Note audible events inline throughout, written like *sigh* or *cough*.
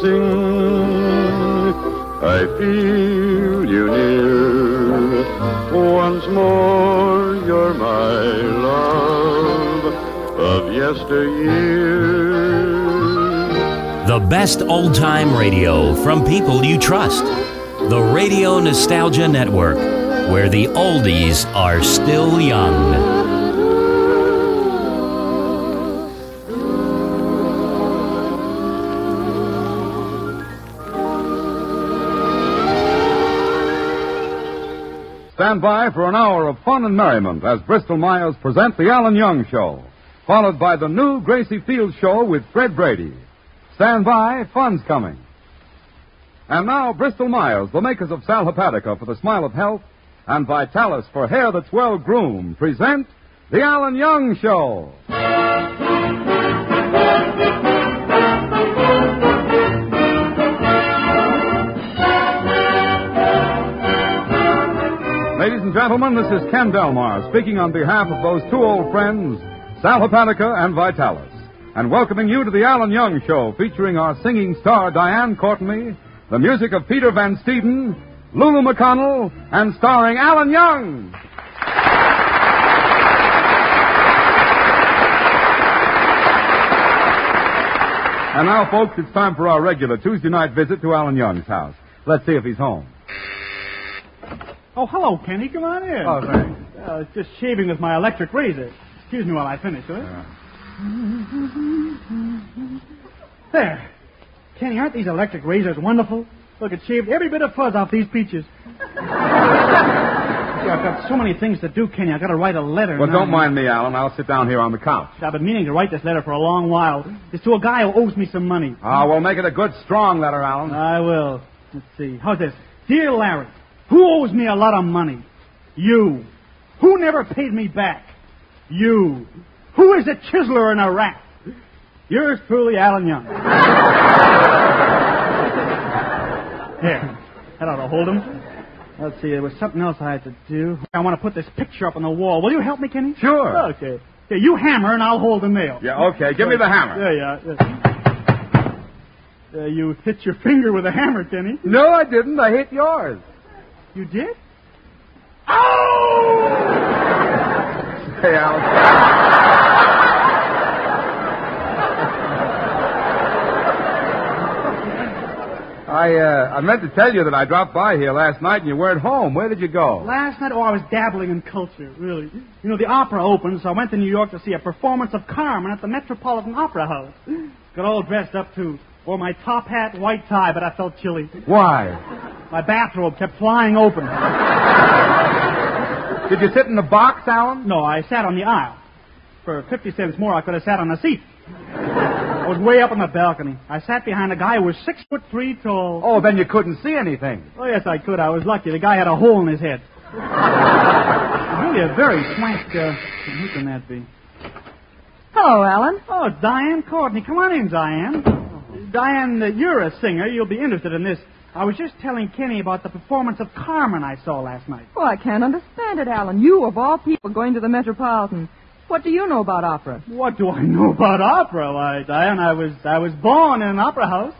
sing. I feel you near. Once more, you're my love of yesteryear. The best old time radio from people you trust. The Radio Nostalgia Network, where the oldies are still young. Stand by for an hour of fun and merriment as Bristol Myers present The Alan Young Show, followed by the new Gracie Fields Show with Fred Brady. Stand by, fun's coming. And now, Bristol Myers, the makers of Sal Hepatica for the smile of health and Vitalis for hair that's well groomed, present The Alan Young Show. And gentlemen, this is Ken Delmar speaking on behalf of those two old friends, Sal Hepatica and Vitalis, and welcoming you to the Alan Young Show, featuring our singing star Diane Courtney, the music of Peter Van Steeden, Lulu McConnell, and starring Alan Young. And now, folks, it's time for our regular Tuesday night visit to Alan Young's house. Let's see if he's home. Oh, hello, Kenny. Come on in. Oh, thanks. Uh, just shaving with my electric razor. Excuse me while I finish, huh? There. Kenny, aren't these electric razors wonderful? Look, it shaved every bit of fuzz off these peaches. *laughs* I've got so many things to do, Kenny. I've got to write a letter. Well, now. don't mind me, Alan. I'll sit down here on the couch. I've been meaning to write this letter for a long while. It's to a guy who owes me some money. Ah, we'll make it a good, strong letter, Alan. I will. Let's see. How's this? Dear Larry, who owes me a lot of money? You. Who never paid me back? You. Who is a chiseler and a rat? Yours truly, Alan Young. *laughs* Here. That ought to hold him. Let's see, there was something else I had to do. I want to put this picture up on the wall. Will you help me, Kenny? Sure. Okay. Okay, you hammer and I'll hold the nail. Yeah, okay. Give me the hammer. Yeah, yeah. yeah. Uh, you hit your finger with a hammer, Kenny. No, I didn't. I hit yours. You did? Oh! Hey, Alan. I, uh, I meant to tell you that I dropped by here last night and you weren't home. Where did you go? Last night, oh, I was dabbling in culture, really. You know, the opera opened, so I went to New York to see a performance of Carmen at the Metropolitan Opera House. Got all dressed up, too. Wore my top hat, white tie, but I felt chilly. Why? My bathrobe kept flying open. Did you sit in the box, Alan? No, I sat on the aisle. For 50 cents more, I could have sat on a seat. I was way up on the balcony. I sat behind a guy who was six foot three tall. Oh, then you couldn't see anything. Oh, yes, I could. I was lucky. The guy had a hole in his head. really a very swank, uh, who can that be? Hello, Alan. Oh, Diane Courtney. Come on in, Diane. Diane, uh, you're a singer. You'll be interested in this. I was just telling Kenny about the performance of Carmen I saw last night. Oh, I can't understand it, Alan. You, of all people, going to the Metropolitan. What do you know about opera? What do I *laughs* know about opera? Why, Diane, I was I was born in an opera house.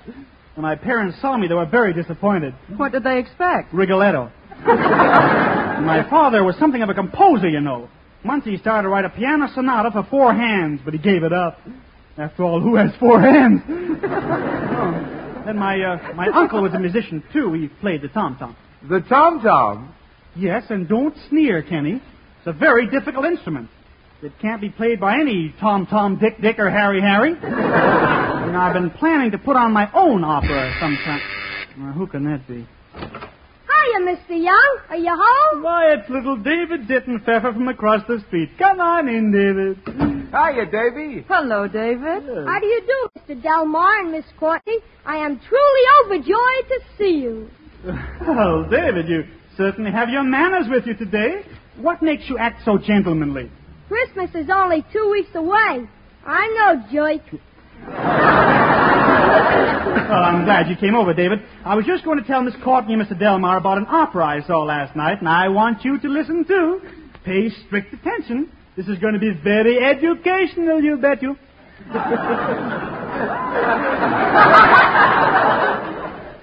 When my parents saw me, they were very disappointed. What did they expect? Rigoletto. *laughs* my father was something of a composer, you know. Once he started to write a piano sonata for four hands, but he gave it up. After all, who has four hands? Oh. *laughs* Then my uh, my uncle was a musician too. He played the tom tom. The tom tom. Yes, and don't sneer, Kenny. It's a very difficult instrument. It can't be played by any Tom Tom, Dick Dick, or Harry Harry. *laughs* and I've been planning to put on my own opera sometime. Well, who can that be? Hiya, Mr. Young. Are you home? Why, it's little David Dittenpfeffer from across the street. Come on in, David. Hiya, Davy. Hello, David. How do you do, Mr. Delmar and Miss Courtney? I am truly overjoyed to see you. Oh, David, you certainly have your manners with you today. What makes you act so gentlemanly? Christmas is only two weeks away. I know, no jerk. *laughs* Well, I'm glad you came over, David. I was just going to tell Miss Courtney and Mr. Delmar about an opera I saw last night, and I want you to listen too. Pay strict attention. This is going to be very educational, you bet you. *laughs*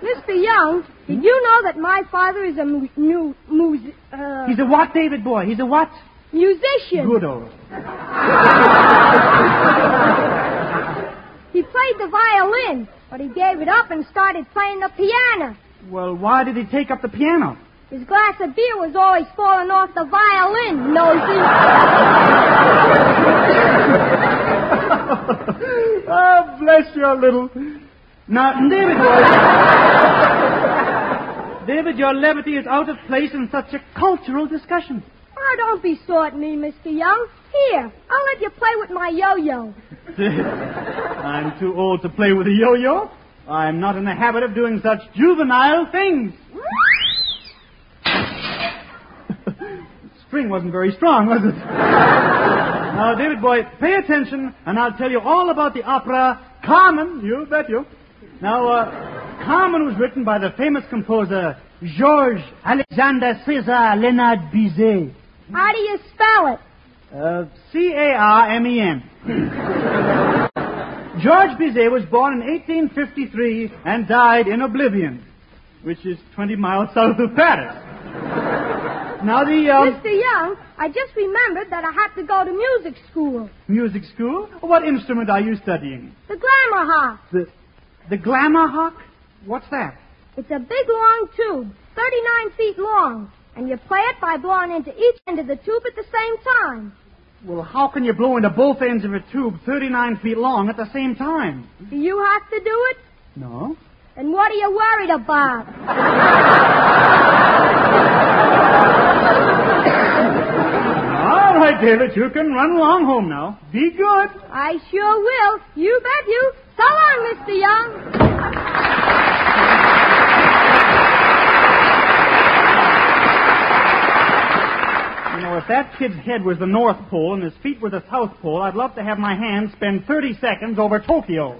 Mr. Young, did you know that my father is a mu- new mus- uh, He's a what, David boy? He's a what? musician? Good old. *laughs* He played the violin, but he gave it up and started playing the piano. Well, why did he take up the piano? His glass of beer was always falling off the violin, nosy. *laughs* oh, bless your little. Now, David boy. *laughs* David, your levity is out of place in such a cultural discussion. Oh, don't be sore at me, Mr. Young. Here, I'll let you play with my yo-yo. *laughs* I'm too old to play with a yo-yo. I'm not in the habit of doing such juvenile things. *laughs* String wasn't very strong, was it? *laughs* now, David boy, pay attention, and I'll tell you all about the opera Carmen. You bet you. Now, uh, Carmen was written by the famous composer Georges Alexander César Leonard Bizet. How do you spell it? Uh, C-A-R-M-E-N. *laughs* George Bizet was born in 1853 and died in Oblivion, which is 20 miles south of Paris. Now the um, Mr. Young, I just remembered that I have to go to music school. music school. What instrument are you studying? The glamour hawk. The the glamour hawk. What's that? It's a big long tube, 39 feet long, and you play it by blowing into each end of the tube at the same time. Well, how can you blow into both ends of a tube 39 feet long at the same time? Do you have to do it? No. Then what are you worried about? All right, David, you can run along home now. Be good. I sure will. You bet you. So long, Mr. Young. You know, if that kid's head was the North Pole and his feet were the South Pole, I'd love to have my hand spend 30 seconds over Tokyo. *laughs*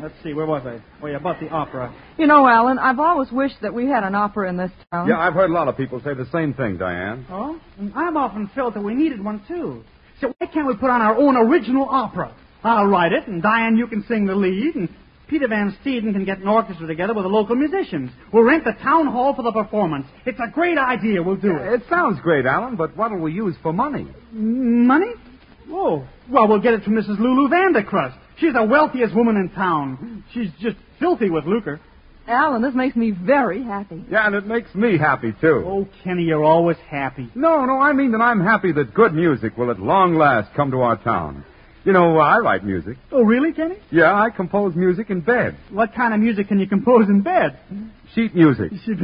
Let's see, where was I? Oh, yeah, about the opera. You know, Alan, I've always wished that we had an opera in this town. Yeah, I've heard a lot of people say the same thing, Diane. Oh? And I've often felt that we needed one, too. So why can't we put on our own original opera? I'll write it, and Diane, you can sing the lead, and Peter Van Steeden can get an orchestra together with the local musicians. We'll rent the town hall for the performance. It's a great idea. We'll do it. It sounds great, Alan, but what'll we use for money? Money? Oh, well, we'll get it from Mrs. Lulu Vandercrust. She's the wealthiest woman in town. She's just filthy with lucre. Alan, this makes me very happy. Yeah, and it makes me happy, too. Oh, Kenny, you're always happy. No, no, I mean that I'm happy that good music will at long last come to our town. You know, I write music. Oh, really, Kenny? Yeah, I compose music in bed. What kind of music can you compose in bed? Sheet music. Sheet... *laughs*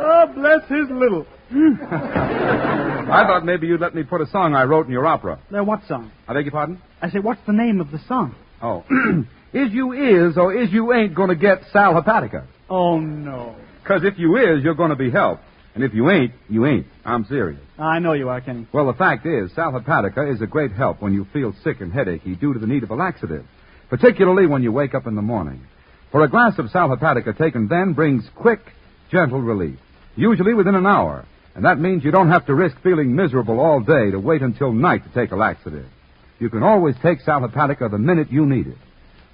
oh, bless his little. I thought maybe you'd let me put a song I wrote in your opera. Now, what song? I beg your pardon? I say, what's the name of the song? Oh. *clears throat* is you is or is you ain't going to get Sal Hepatica? Oh, no. Because if you is, you're going to be helped. And if you ain't, you ain't. I'm serious. I know you are, Kenny. Well, the fact is, Sal Hepatica is a great help when you feel sick and headachy due to the need of a laxative, particularly when you wake up in the morning. For a glass of Sal Hepatica taken then brings quick, gentle relief, usually within an hour. And that means you don't have to risk feeling miserable all day to wait until night to take a laxative. You can always take Sal Hepatica the minute you need it.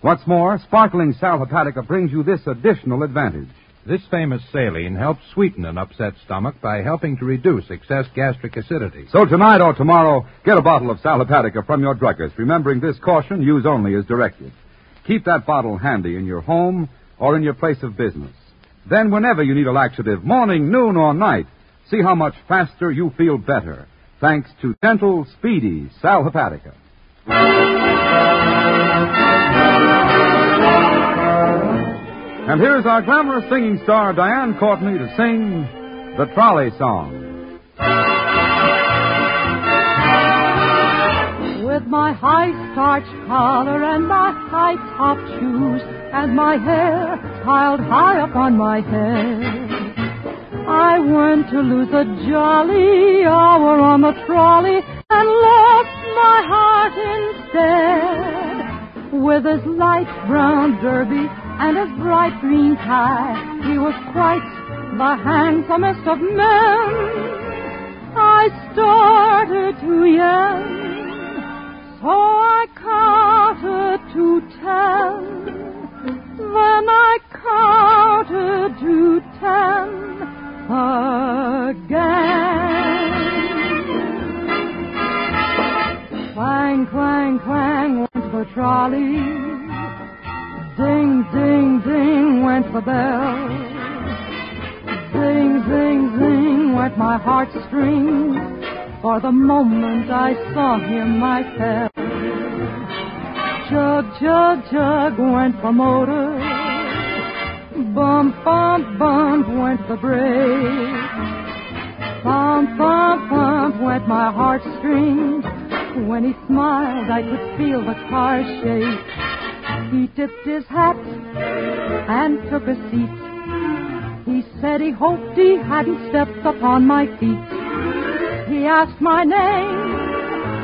What's more, sparkling Sal Hepatica brings you this additional advantage. This famous saline helps sweeten an upset stomach by helping to reduce excess gastric acidity. So tonight or tomorrow, get a bottle of Sal Hepatica from your druggist, remembering this caution, use only as directed. Keep that bottle handy in your home or in your place of business. Then whenever you need a laxative, morning, noon, or night, see how much faster you feel better, thanks to gentle, speedy Sal Hepatica. And here's our glamorous singing star, Diane Courtney, to sing the Trolley Song. With my high starched collar and my high top shoes and my hair piled high up on my head. I went to lose a jolly hour on the trolley and lost my heart instead. With his light brown derby and his bright green tie, he was quite the handsomest of men. I started to yell. So I counted to ten. Then I counted to ten again. Clang, clang, clang went the trolley. Ding, ding, ding went the bell. Zing, zing, zing went my heartstrings. For the moment I saw him, I fell. Chug, chug, chug went the motor. Bump, bump, bump went the brake. Thump, thump, thump went my heartstrings. When he smiled, I could feel the car shake. He tipped his hat and took a seat. He said he hoped he hadn't stepped upon my feet. He asked my name.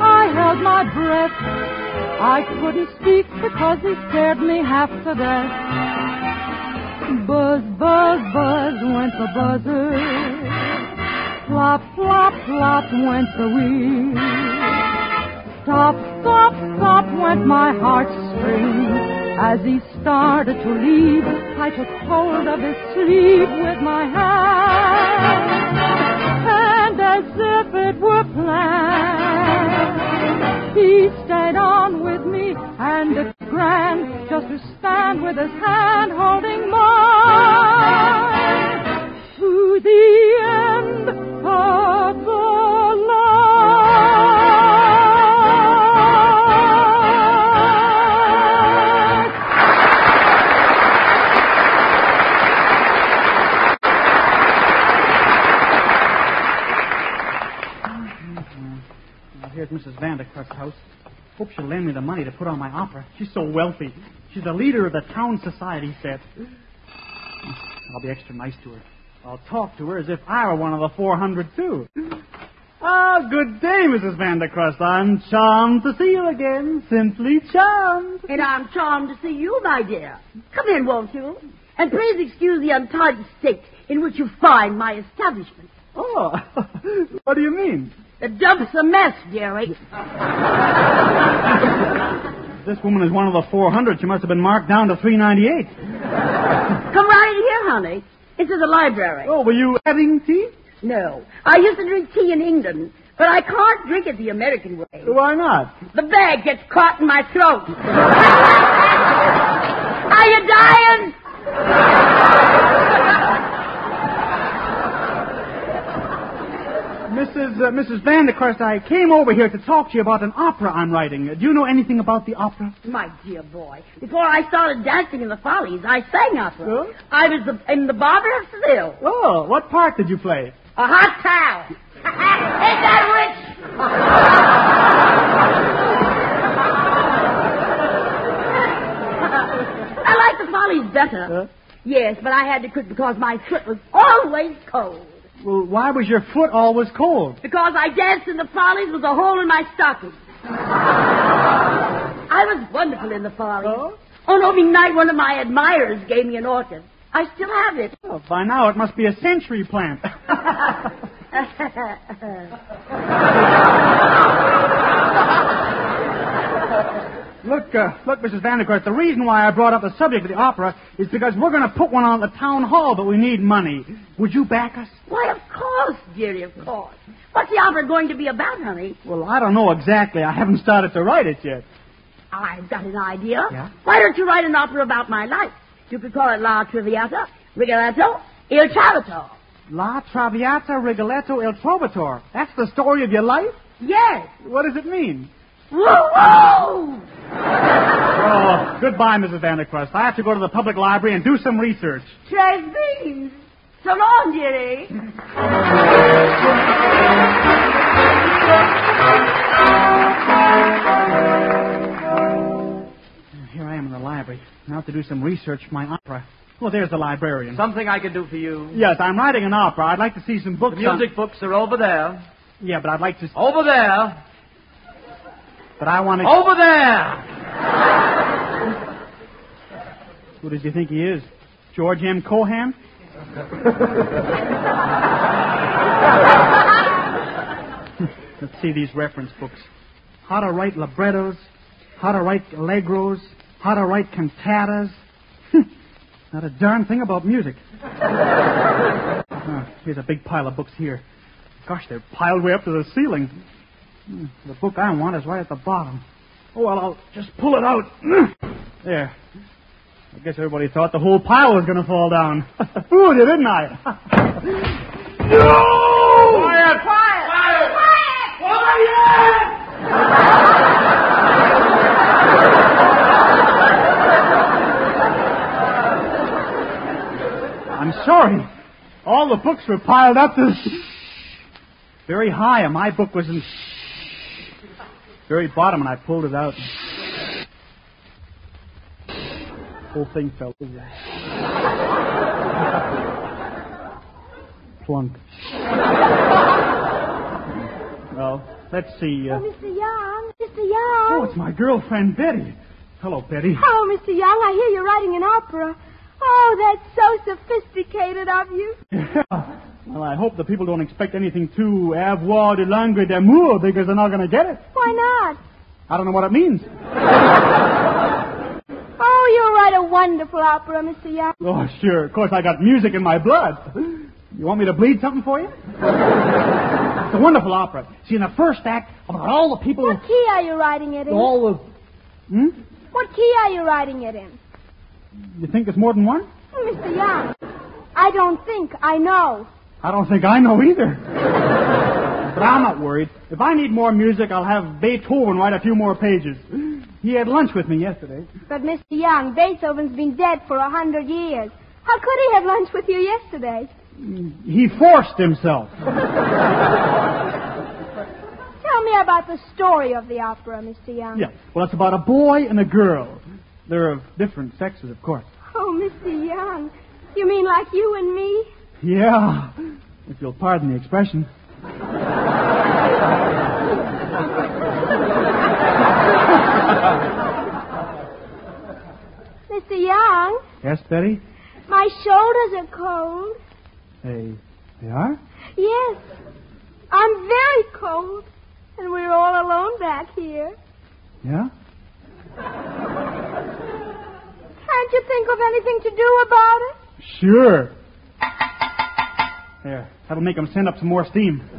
I held my breath. I couldn't speak because he scared me half to death. Buzz, buzz, buzz went the buzzer. Plop, plop, plop went the wheel. Stop, stop, stop went my heartstrings. As he started to leave, I took hold of his sleeve with my hand. And as if it were planned, he stayed on with me, and it's grand just to stand with his hand holding mine to the end of Now, here's Mrs. Vandercrust's house. Hope she'll lend me the money to put on my opera. She's so wealthy. She's the leader of the town society set. I'll be extra nice to her. I'll talk to her as if I were one of the 400 too. Ah, good day, Mrs. Vandercrust. I'm charmed to see you again. Simply charmed. And I'm charmed to see you, my dear. Come in, won't you? And please excuse the untidy state in which you find my establishment. Oh, *laughs* what do you mean? The dump's a mess, Jerry. *laughs* This woman is one of the 400. She must have been marked down to 398. Come right in here, honey. This is the library. Oh, were you having tea? No. I used to drink tea in England, but I can't drink it the American way. Why not? The bag gets caught in my throat. *laughs* Are you dying? Mrs. Uh, Mrs. Vandercrust, I came over here to talk to you about an opera I'm writing. Do you know anything about the opera? My dear boy, before I started dancing in the Follies, I sang opera. Huh? I was the, in the Barber of Seville. Oh, what part did you play? A hot towel. *laughs* Ain't that rich? *laughs* I like the Follies better. Huh? Yes, but I had to quit because my foot was always cold. Well, why was your foot always cold? Because I danced in the Follies with a hole in my stocking. I was wonderful in the Follies. Oh? On opening night, one of my admirers gave me an orchid. I still have it. Oh, by now it must be a century plant. *laughs* *laughs* *laughs* Look, uh, look, Mrs. Vandercrust, the reason why I brought up the subject of the opera is because we're going to put one on at the town hall, but we need money. Would you back us? Why, of course, dearie, of course. What's the opera going to be about, honey? Well, I don't know exactly. I haven't started to write it yet. I've got an idea. Yeah? Why don't you write an opera about my life? You could call it La Traviata, Rigoletto, Il Trovatore. La Traviata Rigoletto Il Trovatore. That's the story of your life? Yes. What does it mean? Woo woo! Oh, goodbye, Mrs. Vandercrust. I have to go to the public library and do some research. Tres beans. So long, dearie. Here I am in the library. Now to do some research for my opera. Well, there's the librarian. Something I can do for you. Yes, I'm writing an opera. I'd like to see some books. The music on... books are over there. Yeah, but I'd like to. Over there. But I want to. Over there. Who does he think he is? George M. Cohan? *laughs* Let's see these reference books. How to write librettos, how to write allegros, how to write cantatas. *laughs* Not a darn thing about music. *laughs* Ah, here's a big pile of books here. Gosh, they're piled way up to the ceiling. Hmm, The book I want is right at the bottom. Oh, well, I'll just pull it out. *clears throat* There. I guess everybody thought the whole pile was going to fall down. *laughs* Fooled you, didn't I? *laughs* no! Quiet! Quiet! *laughs* I'm sorry. All the books were piled up to very high, and my book was in very bottom, and I pulled it out. Whole thing fell over. *laughs* Plunk. Well, let's see. Uh, Oh, Mr. Young, Mr. Young. oh, it's my girlfriend Betty. Hello, Betty. Oh, Mr. Young, I hear you're writing an opera. Oh, that's so sophisticated of you. *laughs* Yeah. Well, I hope the people don't expect anything too avoir de langue d'amour because they're not going to get it. Why not? I don't know what it means. *laughs* Oh, you'll write a wonderful opera, Mr. Young. Oh, sure. Of course, I got music in my blood. You want me to bleed something for you? it's a wonderful opera. See, in the first act, about all the people, What key are you writing it in? all the. Hmm? What key are you writing it in? You think it's more than one? Mr. Young, I don't think I know. I don't think I know either. but I'm not worried. If I need more music, I'll have Beethoven write a few more pages. He had lunch with me yesterday. But, Mr. Young, Beethoven's been dead for a hundred years. How could he have lunch with you yesterday? He forced himself. Tell me about the story of the opera, Mr. Young. Yeah. Well, it's about a boy and a girl. They're of different sexes, of course. Oh, Mr. Young, you mean like you and me? Yeah. If you'll pardon the expression. Mr. Young, Yes, Betty? my shoulders are cold. They, they are? Yes, I'm very cold, and we're all alone back here. Yeah? Can't you think of anything to do about it? Sure. There. That'll make them send up some more steam. *laughs*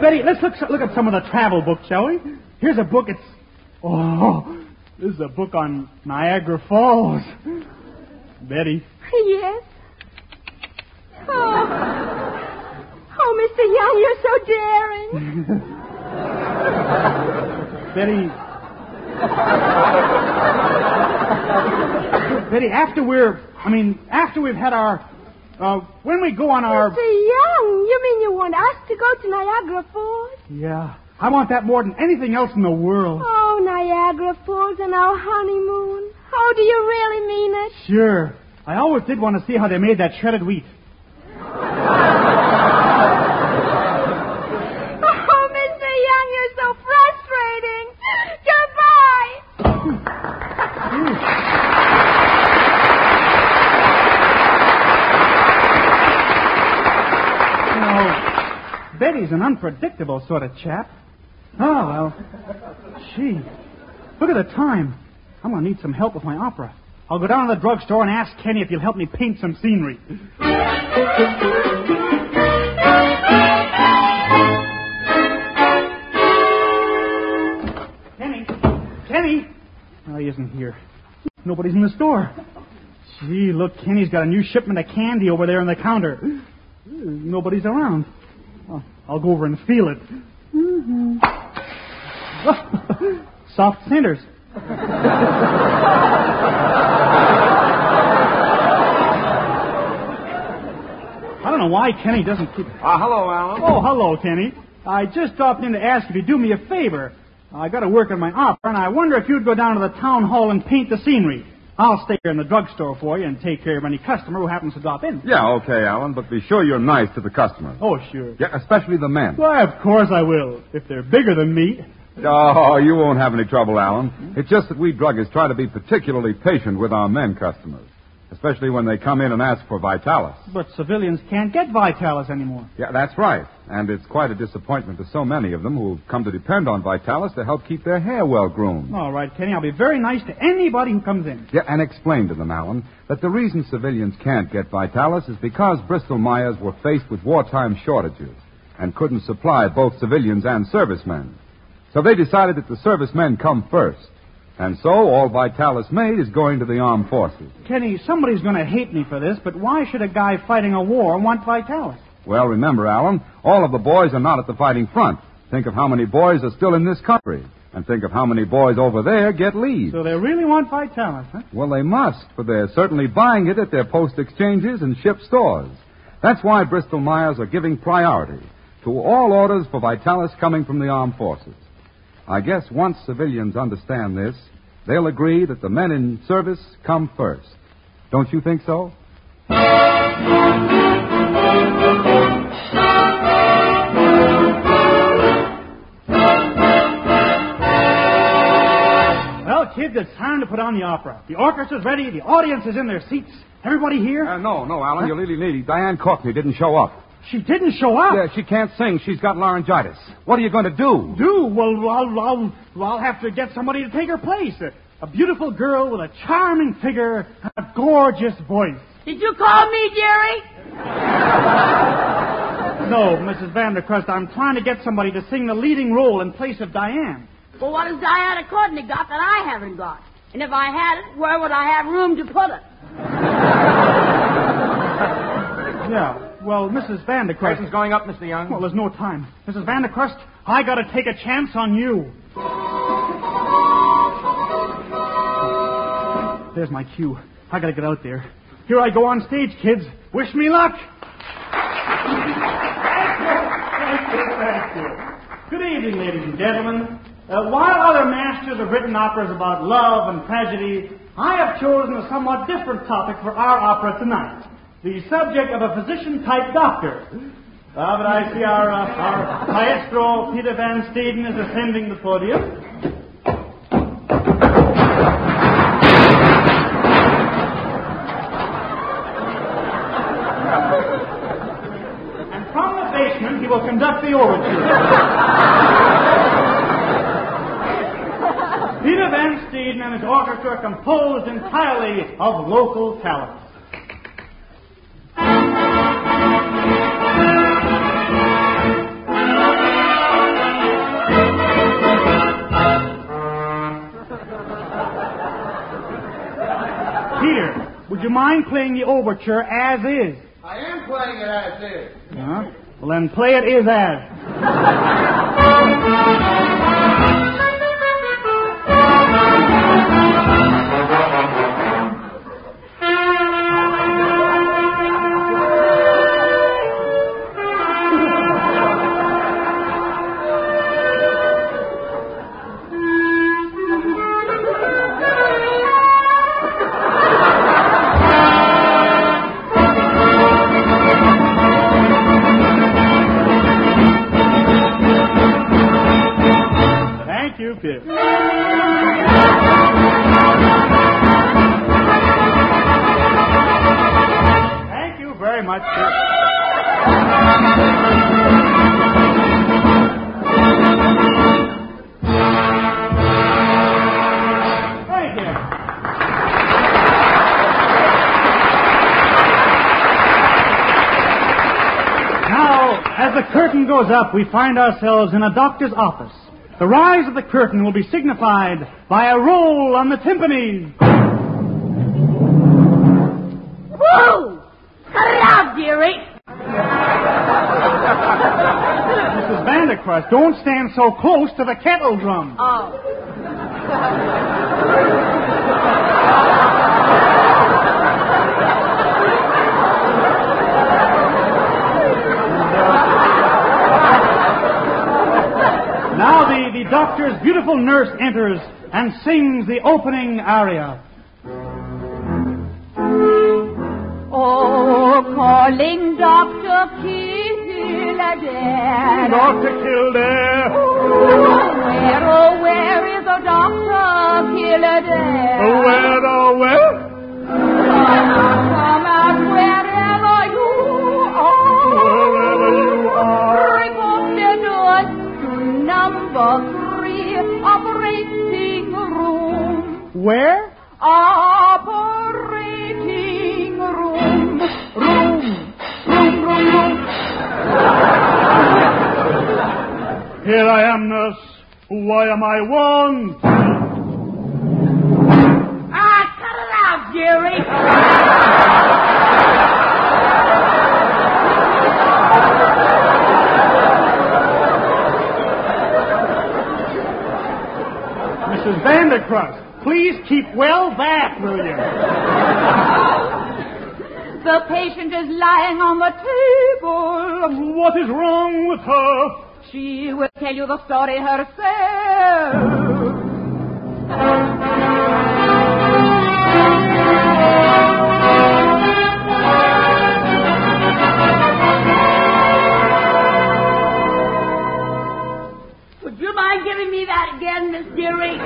Betty, let's look, look at some of the travel books, shall we? Here's a book. It's. Oh, this is a book on Niagara Falls. Betty. Yes. Oh, oh Mr. Young, you're so daring. *laughs* Betty. *laughs* Betty, after we're. I mean, after we've had our. Uh, when we go on our. Mr. Young, you mean you want us to go to Niagara Falls? Yeah. I want that more than anything else in the world. Oh, Niagara Falls and our honeymoon. Oh, do you really mean it? Sure. I always did want to see how they made that shredded wheat. *laughs* Betty's an unpredictable sort of chap. Oh, well. Gee. Look at the time. I'm going to need some help with my opera. I'll go down to the drugstore and ask Kenny if he'll help me paint some scenery. Kenny! Kenny! Oh, he isn't here. Nobody's in the store. Gee, look, Kenny's got a new shipment of candy over there on the counter. Nobody's around. Oh, I'll go over and feel it. Mm-hmm. *laughs* Soft centers. I don't know why Kenny doesn't keep. Uh, hello, Alan. Oh, hello, Kenny. I just dropped in to ask if you'd do me a favor. I got to work on my opera, and I wonder if you'd go down to the town hall and paint the scenery. I'll stay here in the drugstore for you and take care of any customer who happens to drop in. Yeah, okay, Alan, but be sure you're nice to the customers. Oh, sure. Yeah, especially the men. Why, of course I will, if they're bigger than me. Oh, you won't have any trouble, Alan. It's just that we druggists try to be particularly patient with our men customers. Especially when they come in and ask for Vitalis. But civilians can't get Vitalis anymore. Yeah, that's right. And it's quite a disappointment to so many of them who've come to depend on Vitalis to help keep their hair well groomed. All right, Kenny, I'll be very nice to anybody who comes in. Yeah, and explain to them, Alan, that the reason civilians can't get Vitalis is because Bristol Myers were faced with wartime shortages and couldn't supply both civilians and servicemen. So they decided that the servicemen come first. And so all Vitalis made is going to the armed forces. Kenny, somebody's going to hate me for this, but why should a guy fighting a war want Vitalis? Well, remember, Alan, all of the boys are not at the fighting front. Think of how many boys are still in this country. And think of how many boys over there get leave. So they really want Vitalis, huh? Well, they must, for they're certainly buying it at their post exchanges and ship stores. That's why Bristol Myers are giving priority to all orders for Vitalis coming from the armed forces. I guess once civilians understand this, they'll agree that the men in service come first. Don't you think so? Well, kids, it's time to put on the opera. The orchestra's ready, the audience is in their seats. Everybody here? Uh, no, no, Alan, your little lady, Diane Courtney, didn't show up. She didn't show up. Yeah, she can't sing. She's got laryngitis. What are you going to do? Do? Well, I'll, I'll, I'll have to get somebody to take her place. A, a beautiful girl with a charming figure and a gorgeous voice. Did you call me, Jerry? *laughs* No, Mrs. Vandercrust, I'm trying to get somebody to sing the leading role in place of Diane. Well, what has Diana Courtney got that I haven't got? And if I had it, where would I have room to put it? *laughs* Yeah. Well, Mrs. Vandercrust. Curtain's going up, Mr. Young. Well, there's no time. Mrs. Vandercrust, I gotta take a chance on you. There's my cue. I gotta get out there. Here I go on stage, kids. Wish me luck. Thank you, thank you. Good evening, ladies and gentlemen. Uh, while other masters have written operas about love and tragedy, I have chosen a somewhat different topic for our opera tonight. The subject of a physician-type doctor. Ah, but I see our, uh, our maestro, Peter Van Steeden, is ascending the podium. And from the basement, he will conduct the overture. Peter Van Steeden and his orchestra are composed entirely of local talent. Mind playing the overture as is? I am playing it as is. Huh? Well, then play it is as. *laughs* up, we find ourselves in a doctor's office. The rise of the curtain will be signified by a roll on the timpani. Woo! Cut it out, dearie. Mrs. Vandercrust, don't stand so close to the kettle drum. Oh. Now the, the doctor's beautiful nurse enters and sings the opening aria. Oh, calling Dr. Kildare. Dr. Kildare. Oh, where, oh, where is the Dr. Kildare? Oh, where, oh, where? Oh, Where? Operating room. Room. Room, room, room. Here I am, nurse. Why am I wanted? Ah, cut it out, Jerry. Mrs. Vandercrust, please keep well back, will you? The patient is lying on the table. What is wrong with her? She will tell you the story herself. Would you mind giving me that again, Miss Deary?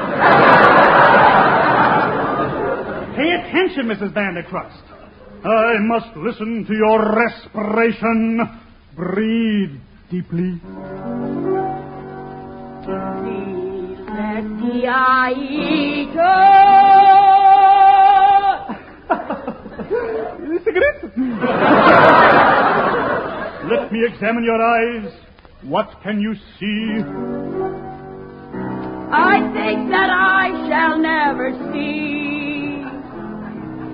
Pay attention, Mrs. Vandercrust. I must listen to your respiration. Breathe deeply. Let the the *laughs* cigarette? Let me examine your eyes. What can you see? I think that I shall never see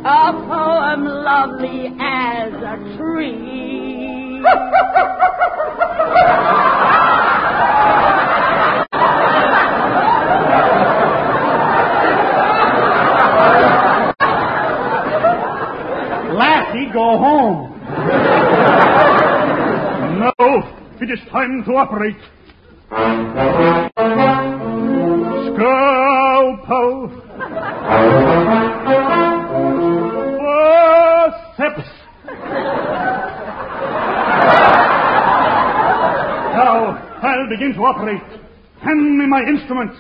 a poem lovely as a tree. Lassie, go home. no, it is time to operate. Instruments.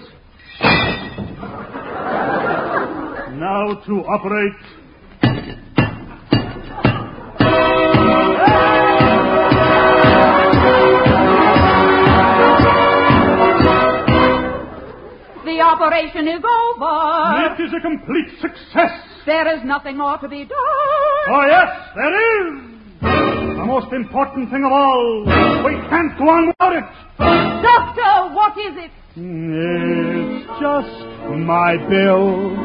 Now to operate. The operation is over. It is a complete success. There is nothing more to be done. Oh, yes, there is. The most important thing of all. We can't go on without it. Doctor, what is it? It's just my bill.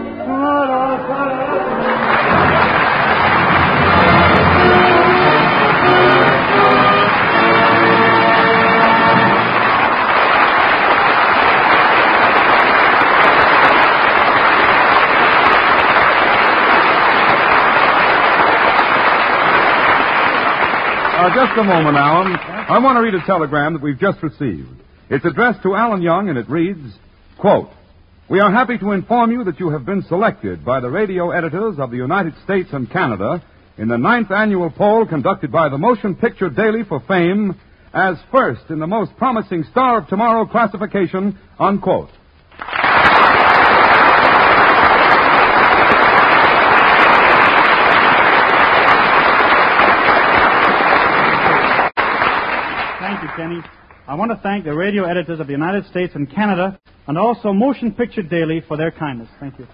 Uh, just a moment, Alan. I want to read a telegram that we've just received. It's addressed to Alan Young, and it reads, quote, We are happy to inform you that you have been selected by the radio editors of the United States and Canada in the ninth annual poll conducted by the Motion Picture Daily for Fame as first in the most promising Star of Tomorrow classification, unquote. Thank you, Kenny. I want to thank the radio editors of the United States and Canada and also Motion Picture Daily for their kindness. Thank you.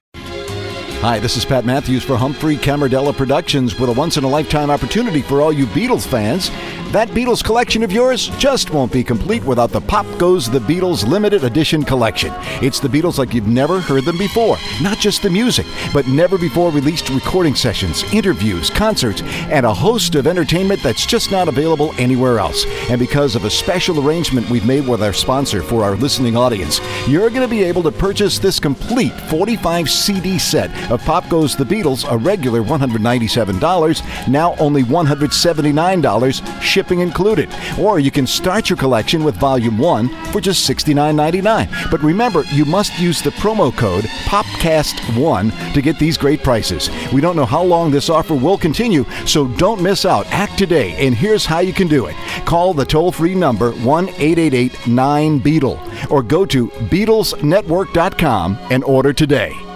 Hi, this is Pat Matthews for Humphrey Camardella Productions with a once in a lifetime opportunity for all you Beatles fans. That Beatles collection of yours just won't be complete without the Pop Goes the Beatles limited edition collection. It's the Beatles like you've never heard them before. Not just the music, but never before released recording sessions, interviews, concerts, and a host of entertainment that's just not available anywhere else. And because of a special arrangement we've made with our sponsor for our listening audience, you're going to be able to purchase this complete 45 CD set of Pop Goes the Beatles, a regular $197, now only $179, shipping included. Or you can start your collection with Volume 1 for just $69.99. But remember, you must use the promo code POPCAST1 to get these great prices. We don't know how long this offer will continue, so don't miss out. Act today, and here's how you can do it. Call the toll free number 1 888 9 Beatle or go to BeatlesNetwork.com and order today.